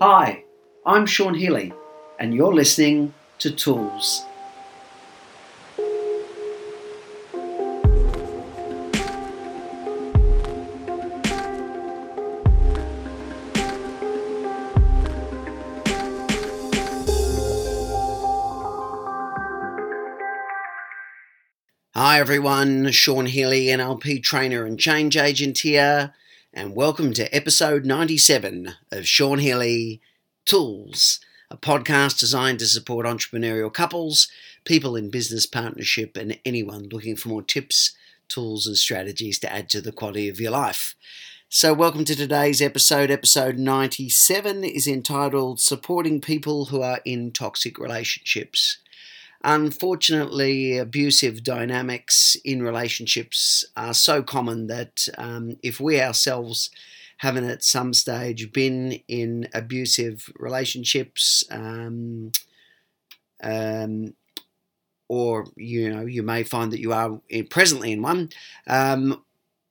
Hi, I'm Sean Healy, and you're listening to Tools. Hi everyone, Sean Healy, NLP trainer and change agent here, and welcome to episode 97 of Sean Healy Tools, a podcast designed to support entrepreneurial couples, people in business partnership, and anyone looking for more tips, tools, and strategies to add to the quality of your life. So, welcome to today's episode. Episode 97 is entitled Supporting People Who Are in Toxic Relationships. Unfortunately, abusive dynamics in relationships are so common that um, if we ourselves haven't at some stage been in abusive relationships, um, um, or you know, you may find that you are presently in one. Um,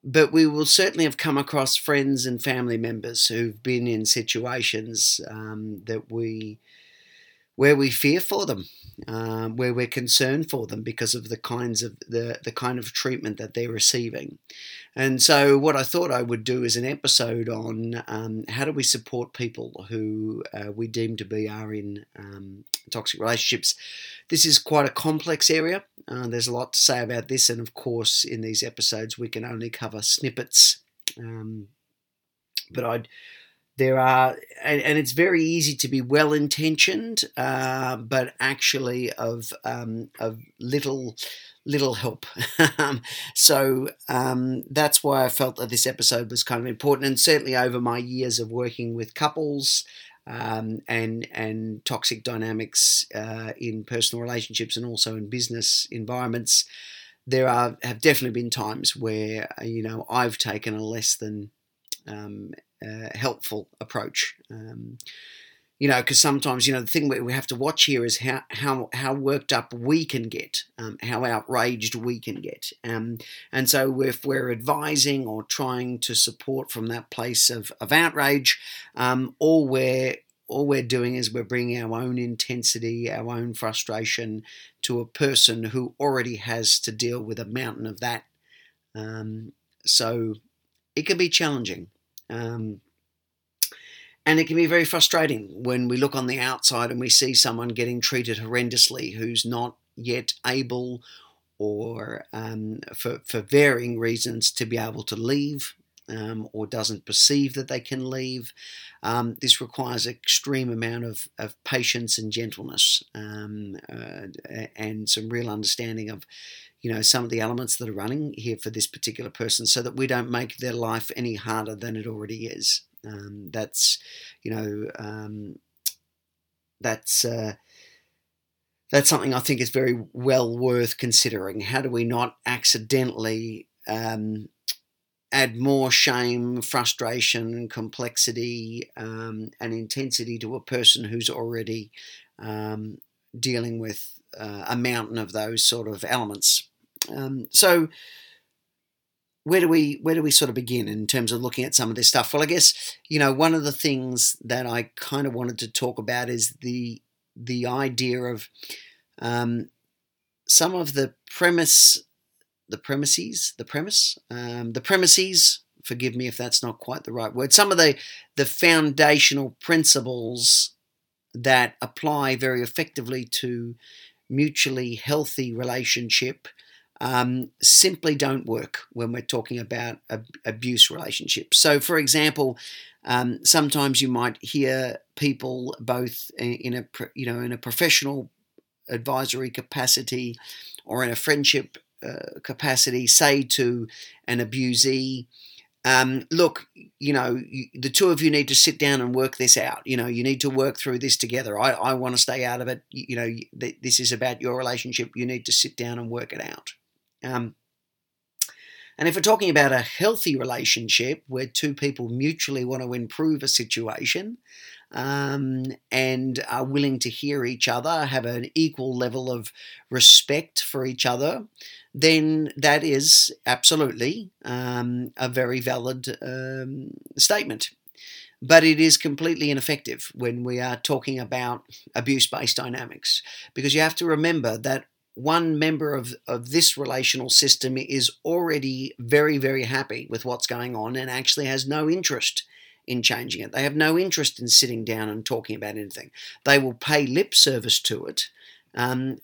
but we will certainly have come across friends and family members who've been in situations um, that we where we fear for them, um, where we're concerned for them because of the kinds of the, the kind of treatment that they're receiving. And so, what I thought I would do is an episode on um, how do we support people who uh, we deem to be are in um, toxic relationships. This is quite a complex area. Uh, there's a lot to say about this, and of course, in these episodes, we can only cover snippets. Um, but I'd there are and, and, it's very easy to be well intentioned uh, but actually of um, of little little help. So um, that's why i felt that this episode was kind of important and certainly over my years of working with couples um, and and toxic dynamics uh, in personal relationships and also in business environments there are have definitely been times where you know I've taken a less than um, uh, helpful approach. Um, you know, because sometimes you know the thing we have to watch here is how how how worked up we can get, um, how outraged we can get, um, and so if we're advising or trying to support from that place of of outrage, um, all we're all we're doing is we're bringing our own intensity, our own frustration to a person who already has to deal with a mountain of that. Um, so it can be challenging. Um, and it can be very frustrating when we look on the outside and we see someone getting treated horrendously who's not yet able or um, for, for varying reasons to be able to leave um, or doesn't perceive that they can leave. Um, this requires extreme amount of, of patience and gentleness um, uh, and some real understanding of you know some of the elements that are running here for this particular person so that we don't make their life any harder than it already is um, that's you know um, that's uh, that's something I think is very well worth considering. How do we not accidentally um, add more shame, frustration, complexity, um, and intensity to a person who's already um, dealing with uh, a mountain of those sort of elements? Um, so where do we where do we sort of begin in terms of looking at some of this stuff? Well, I guess you know one of the things that I kind of wanted to talk about is the the idea of um, some of the premise, the premises, the premise, um, the premises. Forgive me if that's not quite the right word. Some of the the foundational principles that apply very effectively to mutually healthy relationship um, simply don't work when we're talking about ab- abuse relationships. So, for example, um, sometimes you might hear people both in a you know in a professional advisory capacity or in a friendship uh, capacity say to an abusee. Um, look, you know, you, the two of you need to sit down and work this out. You know, you need to work through this together. I, I want to stay out of it. You, you know, th- this is about your relationship. You need to sit down and work it out. Um, and if we're talking about a healthy relationship where two people mutually want to improve a situation um, and are willing to hear each other, have an equal level of respect for each other, then that is absolutely um, a very valid um, statement. but it is completely ineffective when we are talking about abuse based dynamics because you have to remember that one member of, of this relational system is already very, very happy with what's going on and actually has no interest in changing it. They have no interest in sitting down and talking about anything. They will pay lip service to it. Um,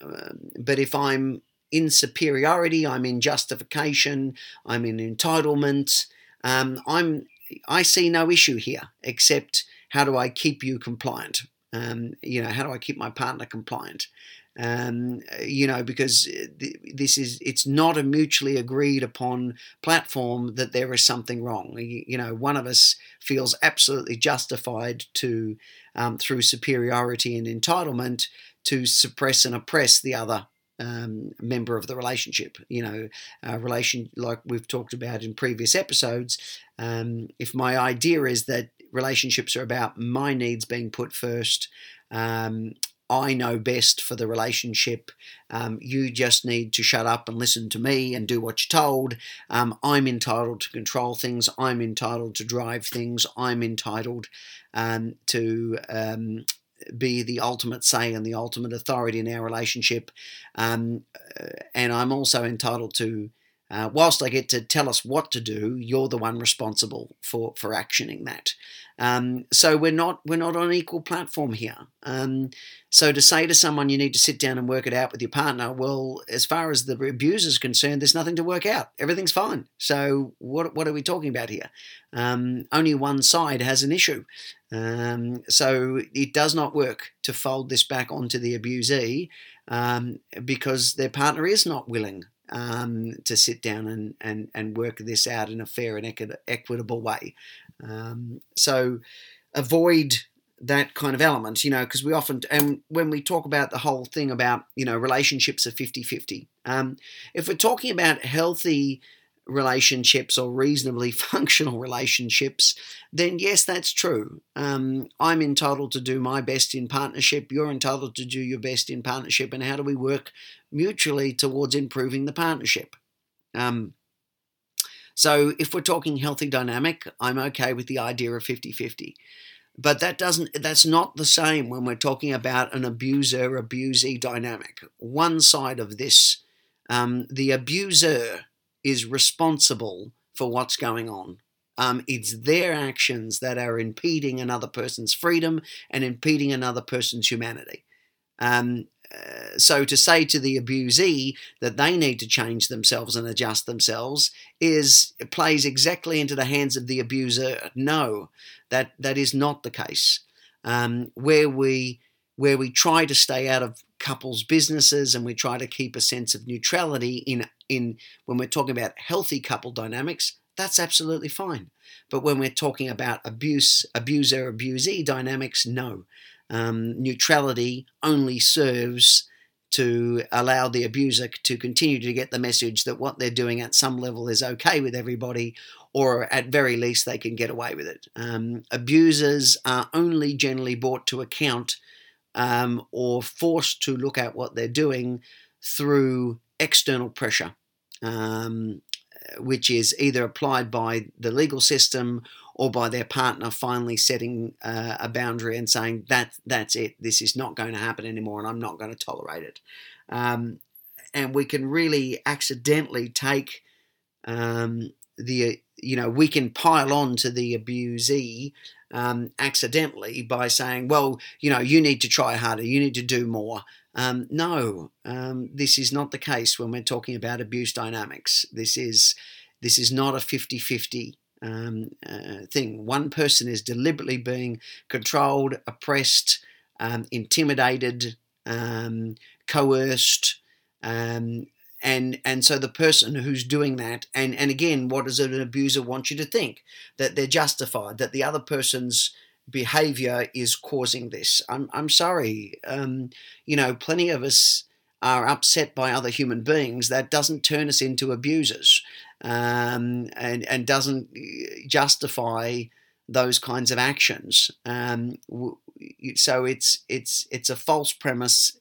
but if I'm in superiority, I'm in justification, I'm in entitlement, um, I'm I see no issue here except how do I keep you compliant? Um, you know, how do I keep my partner compliant? Um, you know, because this is it's not a mutually agreed upon platform that there is something wrong. You, know, one of us feels absolutely justified to um, through superiority and entitlement to suppress and oppress the other um, member of the relationship. You know, relation like we've talked about in previous episodes. Um, if my idea is that relationships are about my needs being put first, um, I know best for the relationship. Um, you just need to shut up and listen to me and do what you're told. Um, I'm entitled to control things. I'm entitled to drive things. I'm entitled um, to um, be the ultimate say and the ultimate authority in our relationship. Um, uh, and I'm also entitled to uh, whilst I get to tell us what to do, you're the one responsible for for actioning that. Um, so we're not we're not on an equal platform here. Um, so to say to someone you need to sit down and work it out with your partner, well, as far as the abuser is concerned, there's nothing to work out. Everything's fine. So what what are we talking about here? Um, only one side has an issue. Um, so it does not work to fold this back onto the abusee um, because their partner is not willing um, to sit down and, and, and work this out in a fair and equi- equitable way. Um, so avoid that kind of element, you know, because we often, and when we talk about the whole thing about, you know, relationships are 50 50, um, if we're talking about healthy relationships or reasonably functional relationships, then yes, that's true. Um, I'm entitled to do my best in partnership. You're entitled to do your best in partnership. And how do we work mutually towards improving the partnership? Um, so if we're talking healthy dynamic, I'm okay with the idea of 50 50. But that doesn't that's not the same when we're talking about an abuser abusee dynamic. One side of this, um, the abuser is responsible for what's going on. Um, it's their actions that are impeding another person's freedom and impeding another person's humanity. Um, uh, so to say to the abusee that they need to change themselves and adjust themselves is plays exactly into the hands of the abuser. No, that that is not the case. Um, where we where we try to stay out of couples' businesses and we try to keep a sense of neutrality in in when we're talking about healthy couple dynamics, that's absolutely fine. But when we're talking about abuse, abuser, abusee dynamics, no. Um, neutrality only serves to allow the abuser to continue to get the message that what they're doing at some level is okay with everybody, or at very least they can get away with it. Um, abusers are only generally brought to account um, or forced to look at what they're doing through external pressure, um, which is either applied by the legal system or by their partner finally setting uh, a boundary and saying that that's it, this is not going to happen anymore, and I'm not going to tolerate it. Um, and we can really accidentally take um, the you know we can pile on to the abusee um, accidentally by saying, well, you know, you need to try harder, you need to do more. Um, no, um, this is not the case when we're talking about abuse dynamics. This is this is not a 50 50 um, uh, thing. One person is deliberately being controlled, oppressed, um, intimidated, um, coerced, and and so the person who's doing that and and again what does an abuser want you to think? That they're justified that the other person's behavior is causing this. I'm i'm sorry. Um, you know plenty of us are upset by other human beings. That doesn't turn us into abusers um, and and doesn't uh, justify those kinds of actions. Um, so it's it's it's a false premise.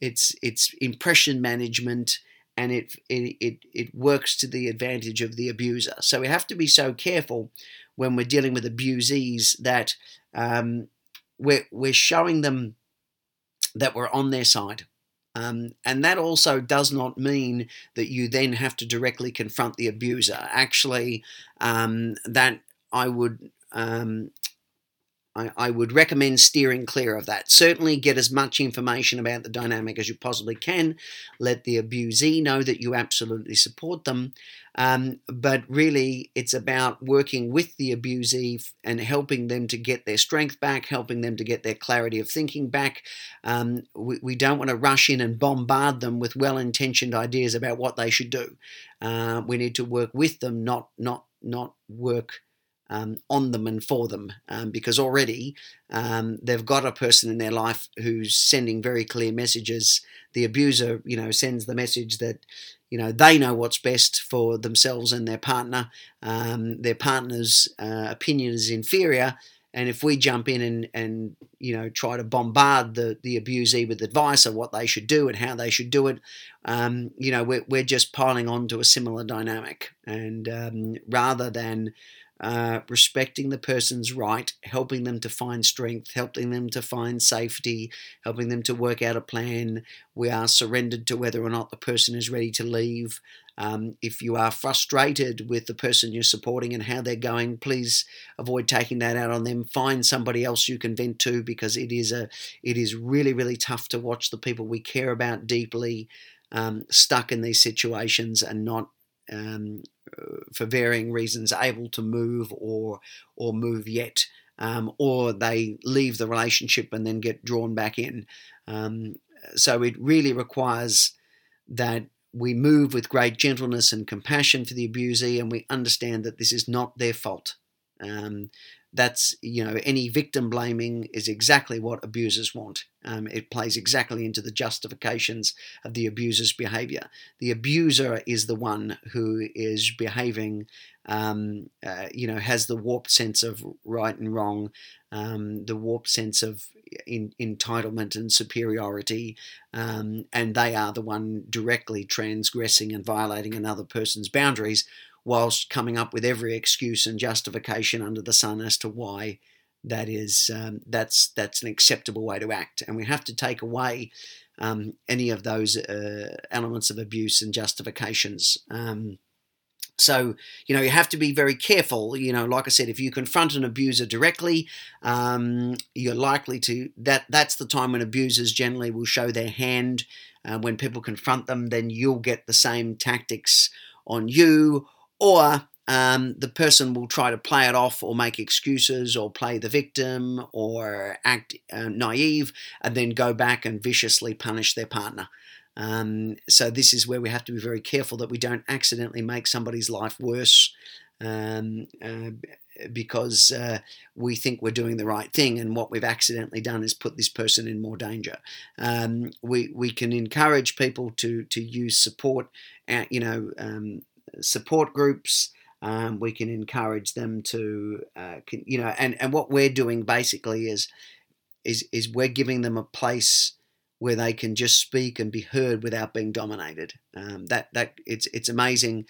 It's it's impression management and it, it it it works to the advantage of the abuser. So we have to be so careful when we're dealing with abusees that um, we're we're showing them that we're on their side. Um, and that also does not mean that you then have to directly confront the abuser. Actually, um, that I would um, I, I would recommend steering clear of that. Certainly get as much information about the dynamic as you possibly can. Let the abusee know that you absolutely support them. Um, but really, it's about working with the abusee and helping them to get their strength back, helping them to get their clarity of thinking back. Um, we, we, don't want to rush in and bombard them with well-intentioned ideas about what they should do. Uh, we need to work with them, not not not work um, on them and for them um, because already um, they've got a person in their life who's sending very clear messages. The abuser, you know, sends the message that, you know, they know what's best for themselves and their partner. Um, their partner's uh, opinion is inferior. And if we jump in and, and you know try to bombard the, the abusee with advice of what they should do and how they should do it, um, you know we're, we're just piling on to a similar dynamic. And um, rather than uh, respecting the person's right, helping them to find strength, helping them to find safety, helping them to work out a plan. We are surrendered to whether or not the person is ready to leave. Um, if you are frustrated with the person you're supporting and how they're going, please avoid taking that out on them. Find somebody else you can vent to because it is a it is really really tough to watch the people we care about deeply um, stuck in these situations and not um, for varying reasons able to move or or move yet, um, or they leave the relationship and then get drawn back in. Um, so it really requires that we move with great gentleness and compassion for the abusee, and we understand that this is not their fault. Um, that's you know any victim blaming is exactly what abusers want. Um, it plays exactly into the justifications of the abuser's behavior. The abuser is the one who is behaving, um, uh, you know, has the warped sense of right and wrong, um, the warped sense of in, entitlement and superiority, um, and they are the one directly transgressing and violating another person's boundaries whilst coming up with every excuse and justification under the sun as to why that is um, that's that's an acceptable way to act, and we have to take away um, any of those uh, elements of abuse and justifications. Um, so, you know, you have to be very careful. You know, like I said, if you confront an abuser directly, um, you're likely to that. That's the time when abusers generally will show their hand. Uh, when people confront them, then you'll get the same tactics on you, or um, the person will try to play it off or make excuses or play the victim or act uh, naive and then go back and viciously punish their partner. Um, so, this is where we have to be very careful that we don't accidentally make somebody's life worse um, uh, because uh, we think we're doing the right thing, and what we've accidentally done is put this person in more danger. Um, we, we can encourage people to, to use support, uh, you know, um, support groups. Um, we can encourage them to, uh, can, you know, and, and what we're doing basically is, is, is we're giving them a place where they can just speak and be heard without being dominated. Um, that that it's it's amazing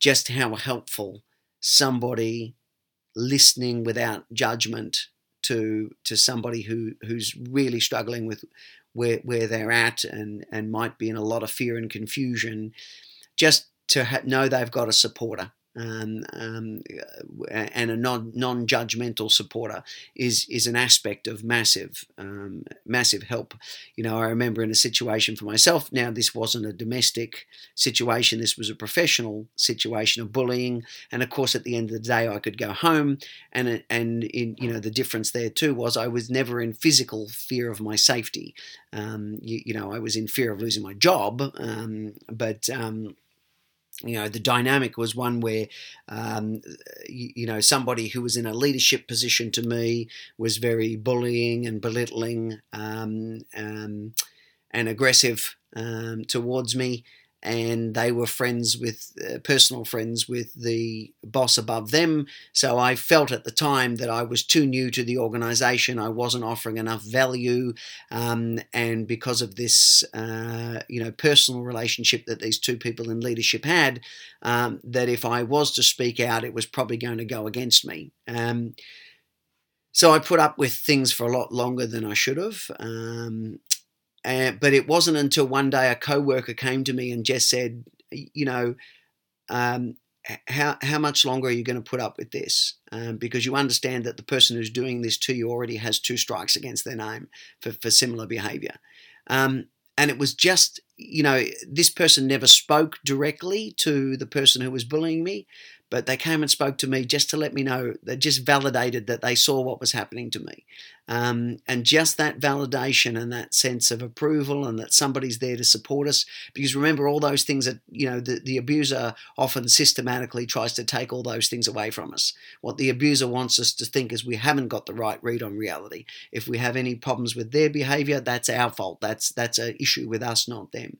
just how helpful somebody listening without judgment to to somebody who who's really struggling with where where they're at and and might be in a lot of fear and confusion just to ha- know they've got a supporter um, um, and a non non judgmental supporter is is an aspect of massive um, massive help. You know, I remember in a situation for myself. Now, this wasn't a domestic situation. This was a professional situation of bullying, and of course, at the end of the day, I could go home, and and in, you know the difference there too was I was never in physical fear of my safety. Um, you, you, know, I was in fear of losing my job, um, but um, you know the dynamic was one where um, you, you, know somebody who was in a leadership position to me was very bullying and belittling um, um, and aggressive um, towards me and they were friends with uh, personal friends with the boss above them. So I felt at the time that I was too new to the organization. I wasn't offering enough value, um, and because of this, uh, you know, personal relationship that these two people in leadership had, um, that if I was to speak out, it was probably going to go against me. Um, so I put up with things for a lot longer than I should have. Um, uh, but it wasn't until one day a co-worker came to me and just said, you know, um, how how much longer are you going to put up with this? Um, because you understand that the person who's doing this to you already has two strikes against their name for, for similar behaviour. Um, and it was just, you know, this person never spoke directly to the person who was bullying me, but they came and spoke to me just to let me know, they just validated that they saw what was happening to me. Um, and just that validation and that sense of approval and that somebody's there to support us. Because remember, all those things that, you know, the, the abuser often systematically tries to take all those things away from us. What the abuser wants us to think is we haven't got the right read on reality. If we have any problems with their behavior, that's our fault. That's, that's an issue with us, not them.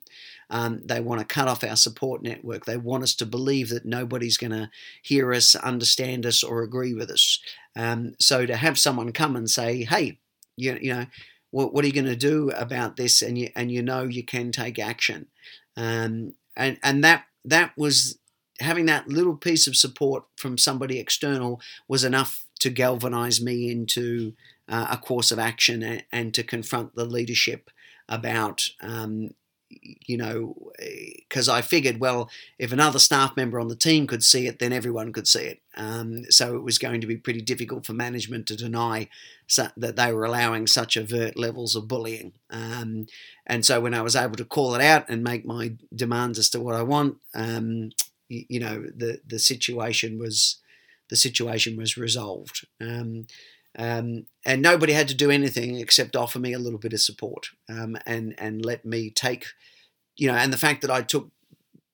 Um, they want to cut off our support network. They want us to believe that nobody's going to hear us, understand us, or agree with us. Um, so to have someone come and say, "Hey, you, you know, what, what are you going to do about this?" and you and you know you can take action, um, and and that that was having that little piece of support from somebody external was enough to galvanize me into uh, a course of action and, and, to confront the leadership about um, you know, because I figured, well, if another staff member on the team could see it, then everyone could see it. Um, so it was going to be pretty difficult for management to deny su- that they were allowing such overt levels of bullying. Um, and so when I was able to call it out and make my demands as to what I want, um, you, you, know, the the situation was the situation was resolved. Um, and nobody had to do anything except offer me a little bit of support um, and and let me take, you know, and the fact that I took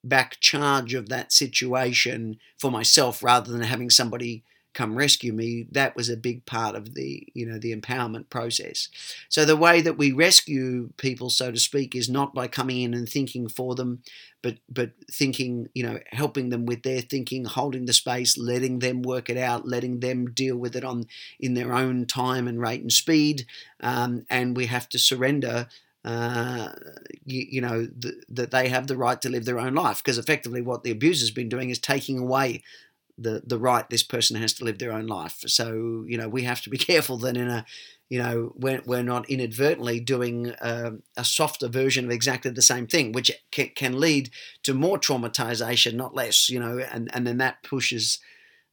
back charge of that situation for myself rather than having somebody come rescue me that was a big part of the you know the empowerment process. So the way that we rescue people so to speak is not by coming in and thinking for them but but thinking you know helping them with their thinking holding the space letting them work it out letting them deal with it on in their own time and rate and speed. Um, and we have to surrender uh, you, you, know that they have the right to live their own life. Because effectively what the abuser's been doing is taking away the the right this person has to live their own life. So you know we have to be careful that in a you know we're, we're not inadvertently doing a, a softer version of exactly the same thing, which can, can lead to more traumatization, not less. You know, and and then that pushes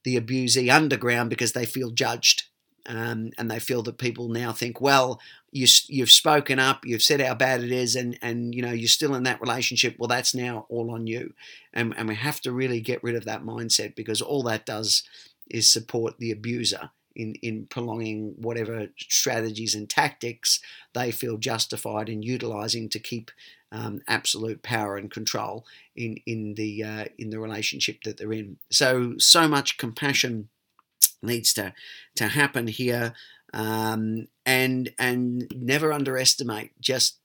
the abusee underground because they feel judged. Um, and they feel that people now think, well, you, you've spoken up, you've said how bad it is, and, and you know you're still in that relationship. Well, that's now all on you, and, and we have to really get rid of that mindset because all that does is support the abuser in, in prolonging whatever strategies and tactics they feel justified in utilizing to keep um, absolute power and control in in the uh, in the relationship that they're in. So so much compassion needs to to happen here um, and and never underestimate just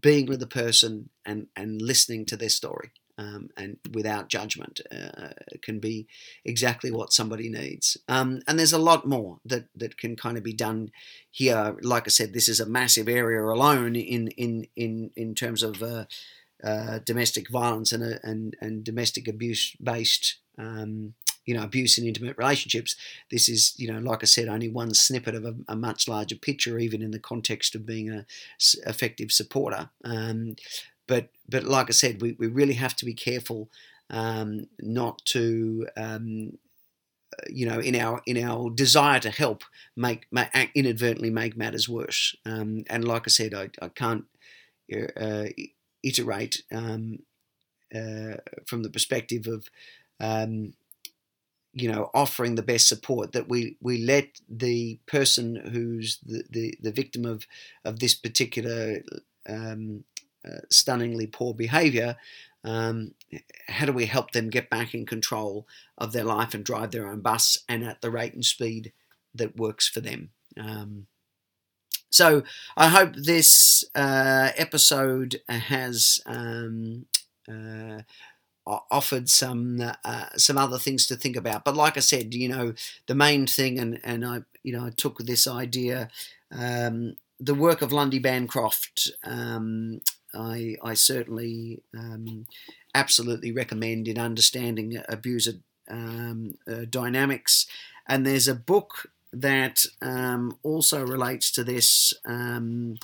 being with the person and and listening to their story um, and without judgment uh, can be exactly what somebody needs. Um, and there's a lot more that that can kind of be done here. Like I said, this is a massive area alone in in in in terms of uh, uh, domestic violence and uh, and and domestic abuse based um, you know abuse in intimate relationships this is you know like i said only one snippet of a, a much larger picture even in the context of being a effective supporter um, but but like i said we, we really have to be careful um, not to um, you know, in our in our desire to help, make, make inadvertently make matters worse. Um, and like I said, I, I can't uh, iterate um, uh, from the perspective of um, you know offering the best support that we we let the person who's the the, the victim of of this particular um, uh, stunningly poor behavior um, how do we help them get back in control of their life and drive their own bus and at the rate and speed that works for them? Um, so I hope this uh, episode has um, uh, offered some uh, some other things to think about. But like I said, you know, the main thing, and and I you know I took this idea, um, the work of Lundy Bancroft. Um, I I certainly um, absolutely recommend in understanding abuser um, uh, dynamics. And there's a book that um, also relates to this um,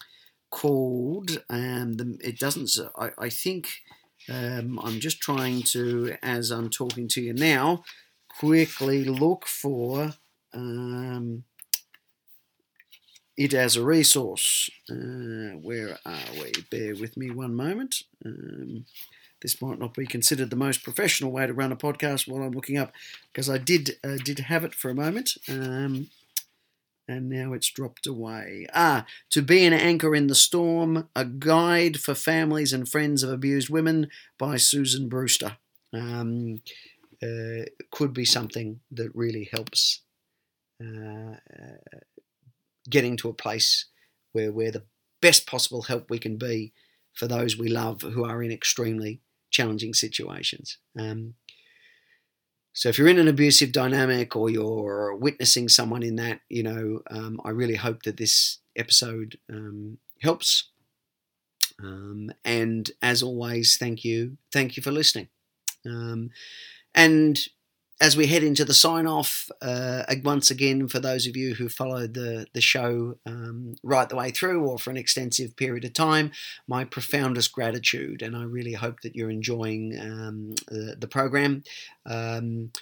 called the, it doesn't I, I think um, I'm just trying to, as I'm talking to you now, quickly look for um, it as a resource. Uh, where are we? Bear with me one moment. Um, this might not be considered the most professional way to run a podcast while I'm looking up, because I did uh, did have it for a moment. Um, and now it's dropped away. Ah, To Be an Anchor in the Storm, a guide for families and friends of abused women by Susan Brewster. Um, uh, could be something that really helps uh, uh, getting to a place where we're the best possible help we can be for those we love who are in extremely challenging situations. Um, so if you're in an abusive dynamic or you're witnessing someone in that, you know, um, I really hope that this episode um, helps. Um, and as always, thank you, thank you for listening. Um, and as we head into the sign off, uh, once again, for those of you who followed the, the show um, right the way through or for an extensive period of time, my profoundest gratitude. And I really hope that you're enjoying um, the, the, program. Um,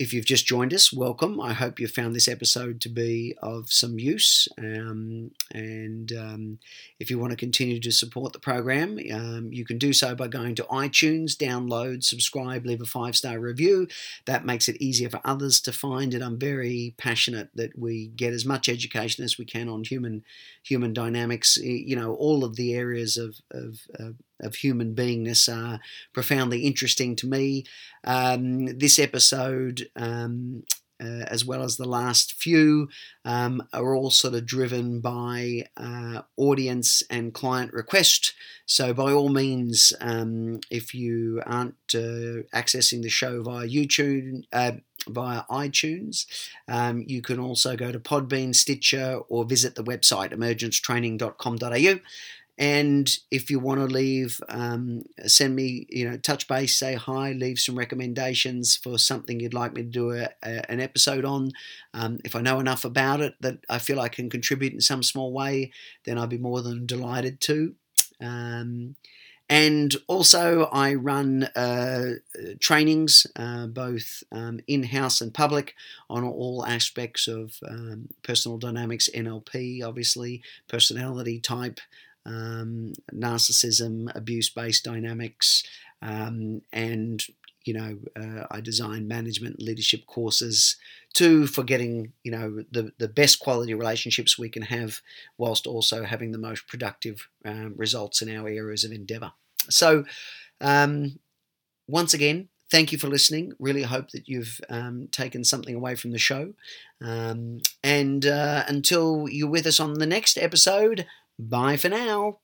if you've just joined us, welcome. I hope you found this episode to be of some use. Um, and um, if you want to continue to support the program, um, you can do so by going to iTunes, download, subscribe, leave a five star review. That makes it easier for others to find it. I'm very passionate that we get as much education as we can on human human dynamics. You know, all of the areas of, of, of of human beingness are profoundly interesting to me. Um, this episode, um, uh, as well as the last few, um, are all sort of driven by uh, audience and client request. So, by all means, um, if you aren't uh, accessing the show via YouTube, uh, via iTunes. Um, you can also go to Podbean, Stitcher, or visit the website emergencetraining.com.au. And if you want to leave, um, send me, you know, touch base, say hi, leave some recommendations for something you'd like me to do a, a, an episode on. Um, if I know enough about it that I feel I can contribute in some small way, then I'd be more than delighted to. Um, and also, I run uh, trainings, uh, both um, in house and public, on all aspects of um, personal dynamics, NLP, obviously, personality type, um, narcissism, abuse based dynamics, um, and you know, uh, I design management leadership courses too for getting you know the the best quality relationships we can have, whilst also having the most productive um, results in our areas of endeavour. So, um, once again, thank you for listening. Really hope that you've um, taken something away from the show. Um, and uh, until you're with us on the next episode, Bye for now.